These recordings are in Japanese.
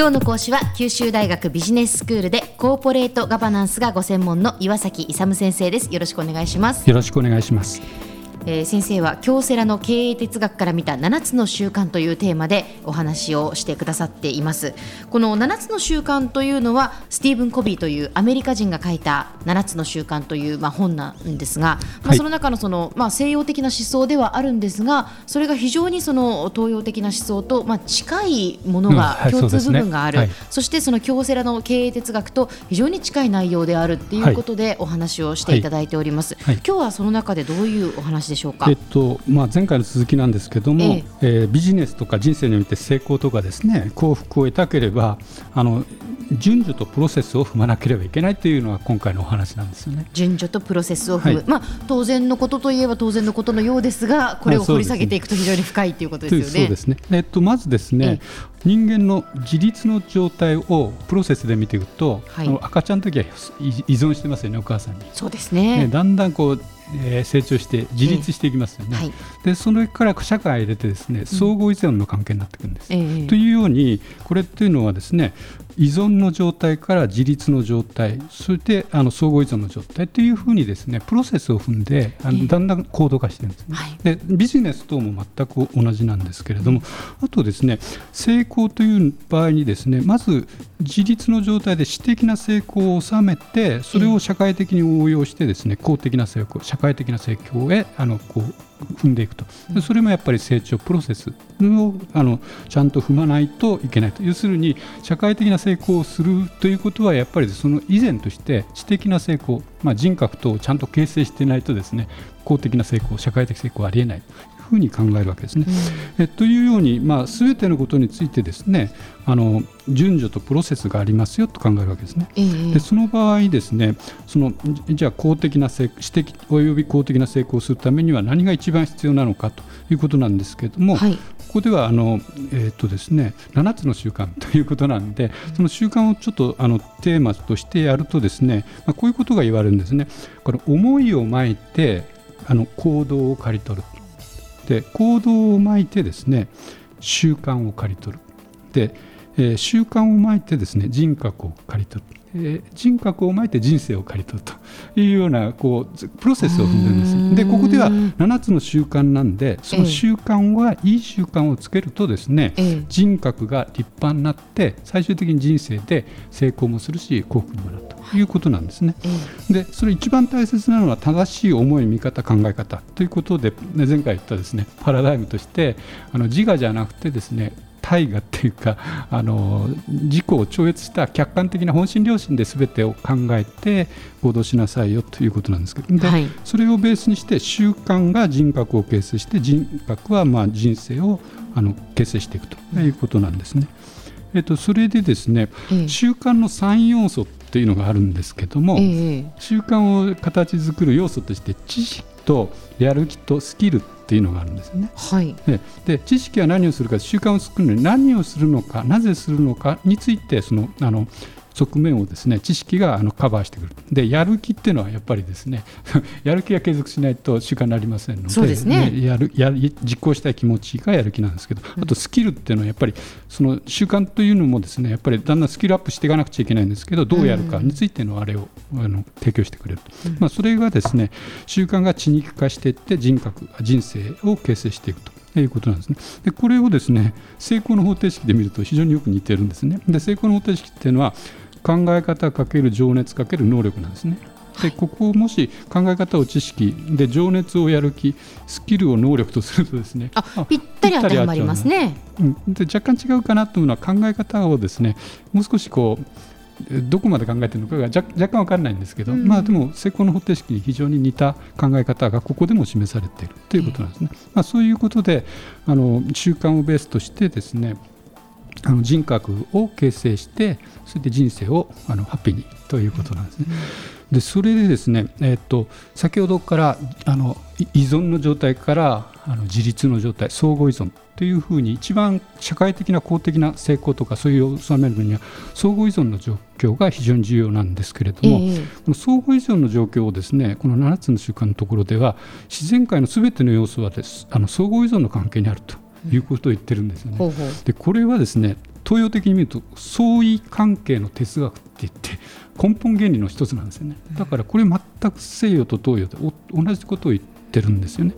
今日の講師は九州大学ビジネススクールでコーポレートガバナンスがご専門の岩崎勇先生です。よろしくお願いします。よろしくお願いします。えー、先生は京セラの経営哲学から見た7つの習慣というテーマでお話をしてくださっています。この7つの習慣というのはスティーブン・コビーというアメリカ人が書いた7つの習慣という、まあ、本なんですが、まあ、その中のその、まあ、西洋的な思想ではあるんですがそれが非常にその東洋的な思想と、まあ、近いものが、共通部分がある、そねはい、そしてその京セラの経営哲学と非常に近い内容であるっていうことでお話をしていただいております、はい、今日はその中でどういうお話でしょうか、えっとまあ、前回の続きなんですけども、ええ。えー、ビジネスとか人生において成功とかですね幸福を得たければあの順序とプロセスを踏まなければいけないというのが今回のお話なんですよね。順序とプロセスを踏む、はい、まあ、当然のことといえば当然のことのようですがこれを掘り下げていくと非常に深いということですよね。そうです。ね。えっと、まずですね、人間の自立の状態をプロセスで見ていくと、はい、赤ちゃんの時は依存してますよねお母さんに。そうですね、ね、だんだんこうえー、成長して自立していきますよね、えーはい、でそれから社会を入れてですね相互依存の関係になっていくんです、うん、というようにこれっていうのはですね依存の状態から自立の状態そしてあの相互依存の状態というふうにですねプロセスを踏んであのだんだん高度化してるんですね、はい、でビジネス等も全く同じなんですけれども、あとですね成功という場合にですねまず自立の状態で私的な成功を収めてそれを社会的に応用してですね公的な成功社会的な成功へあのこう踏んでいくと。それもやっぱり成長プロセスをあのちゃんと踏まないといけないと。要するに社会的な成功をするということはやっぱりその以前として知的な成功、まあ、人格等をちゃんと形成していないとですね公的な成功社会的成功はありえないふうに考えるわけですね。うん、えというように、まあ、全てのことについてですねあの順序とプロセスがありますよと考えるわけですね。えー、でその場合ですねそのじゃあ公的な成私的および公的な成功をするためには何が一番必要なのかということなんですけれども、はい、ここではあの、えーとですね、7つの習慣 ということなんでその習慣をちょっとあのテーマとしてやるとですね、まあ、こういうことが言われるんですね。これ思いをまいてあの行動を刈り取るで行動をまいてですね習慣を刈り取る。で、えー、習慣をまいてですね人格を刈り取る。えー、人格をまいて人生を刈り取るというようなこうプロセスを踏んでるんです。でここでは7つの習慣なんでその習慣はいい習慣をつけるとですね、えー、人格が立派になって最終的に人生で成功もするし幸福にもなるということなんですね。えー、でそれ一番大切なのは正しい思い見方考え方ということで前回言ったですねパラダイムとしてあの自我じゃなくてですね大河っていうかあの自己を超越した客観的な本心良心で全てを考えて行動しなさいよということなんですけどで、はい、それをベースにして習慣が人格を形成して人格はまあ人生をあの形成していくということなんですね。えっと、それでですね、ええ、習慣の3要素っていうのがあるんですけども、え、習慣を形作る要素として知識とやる気とスキルっていうのがあるんですね。はい、でで知識は何をするか習慣を作るのに何をするのかなぜするのかについてそのあの側面をですね知識があのカバーしてくるでやる気っていうのはやっぱりですね やる気が継続しないと習慣になりませんのでそうですね、ねやるや実行したい気持ちがやる気なんですけどあとスキルっていうのはやっぱりその習慣というのもですねやっぱりだんだんスキルアップしていかなくちゃいけないんですけどどうやるかについてのあれをあの提供してくれると、まあ、それがですね習慣が血肉化していって人格人生を形成していくと。いうことなんですね。でこれをですね成功の方程式で見ると非常によく似てるんですね。で成功の方程式っていうのは考え方かける情熱かける能力なんですね。でここをもし考え方を知識で情熱をやる気スキルを能力とするとですねあぴったり当てはまりますね、うん、で若干違うかなというのは考え方をですねもう少しこうどこまで考えてるのかが若若干分からないんですけど、うん、まあでも成功の方程式に非常に似た考え方がここでも示されているということなんですね。まあ、そういうことであの習慣をベースとしてですねあの人格を形成してそれで人生をあのハッピーにということなんですね。でそれでですね、えーと、先ほどからあの依存の状態からあの自立の状態相互依存というふうに一番社会的な公的な成功とかそういうを収めるのには相互依存の状況が非常に重要なんですけれども、えー、この相互依存の状況をですねこの7つの習慣のところでは自然界のすべての要素はですあの相互依存の関係にあるということを言ってるんですよね。でこれはですね東洋的に見ると相違関係の哲学って言って根本原理の一つなんですよね。だからこれ全く西洋と東洋で同じことを言ってるんですよね、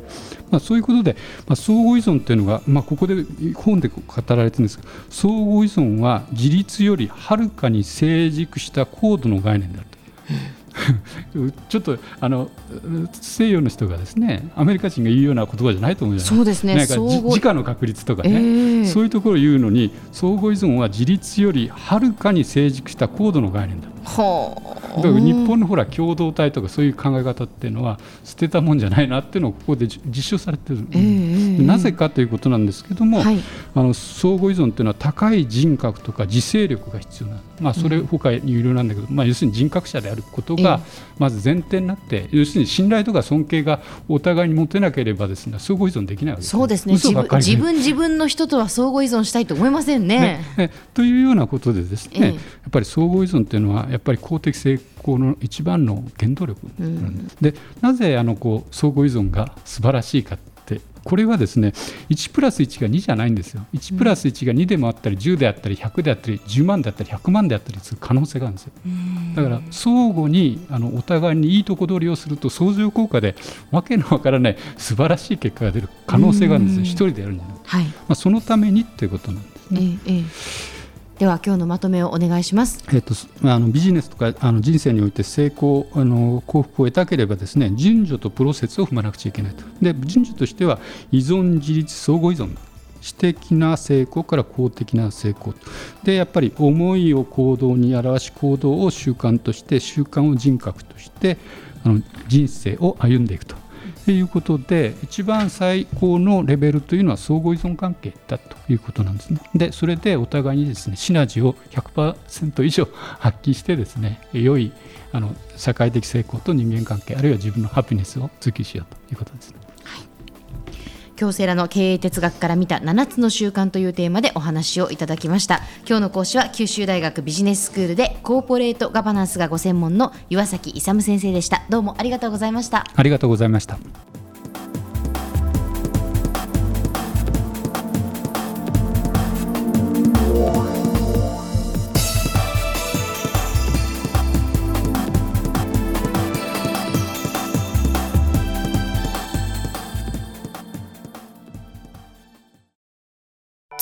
まあ、そういうことで、まあ、相互依存っていうのが、まあ、ここで本で語られてるんですが相互依存は自立よりはるかに成熟した高度の概念である。と。ちょっとあの西洋の人がですねアメリカ人が言うような言葉じゃないと思うじゃない？ですか、ね、なんか時価の確率とかね、えー、そういうところを言うのに相互依存は自立よりはるかに成熟した高度の概念だ。はあ、だから日本のほら共同体とかそういう考え方っていうのは捨てたもんじゃないなっていうのをここで実証されてる、えー、なぜかということなんですけども、はい、あの相互依存っていうのは高い人格とか自制力が必要な、まあ、それ他に有料なんだけど、まあ、要するに人格者であることがまず前提になって、要するに信頼とか尊敬がお互いに持てなければですね相互依存できないわけです、そうですね。自分自分自分の人とは相互依存したいと思いませんね。ね。というようなことでですね、えー、やっぱり相互依存というのはやっぱり公的成功の一番の原動力なんです。うん、でなぜあのこう相互依存が素晴らしいかこれはですね1プラス1が2じゃないんですよ。1プラス1が2でもあったり10であったり100であったり10万であったり100万であったりする可能性があるんですよ。だから相互にあのお互いにいいとこ取りをすると相乗効果でわけのわからない素晴らしい結果が出る可能性があるんですよ。一人でやるんじゃなくて、はい。まあ、そのためにっていうことなんですね。ええでは今日のまとめをお願いします。えっ、とあのビジネスとかあの人生において成功あの幸福を得たければですね順序とプロセスを踏まなくちゃいけないと。で順序としては依存自立相互依存私的な成功から公的な成功でやっぱり思いを行動に表し行動を習慣として習慣を人格としてあの人生を歩んでいくとということで一番最高のレベルというのは相互依存関係だということなんですね。でそれでお互いにですねシナジーを100%以上発揮してですね良いあの社会的成功と人間関係あるいは自分のハピネスを追求しようということですね。京セラの経営哲学から見た7つの習慣というテーマでお話をいただきました。今日の講師は九州大学ビジネススクールでコーポレートガバナンスがご専門の岩崎勇先生でした。どうもありがとうございました。ありがとうございました。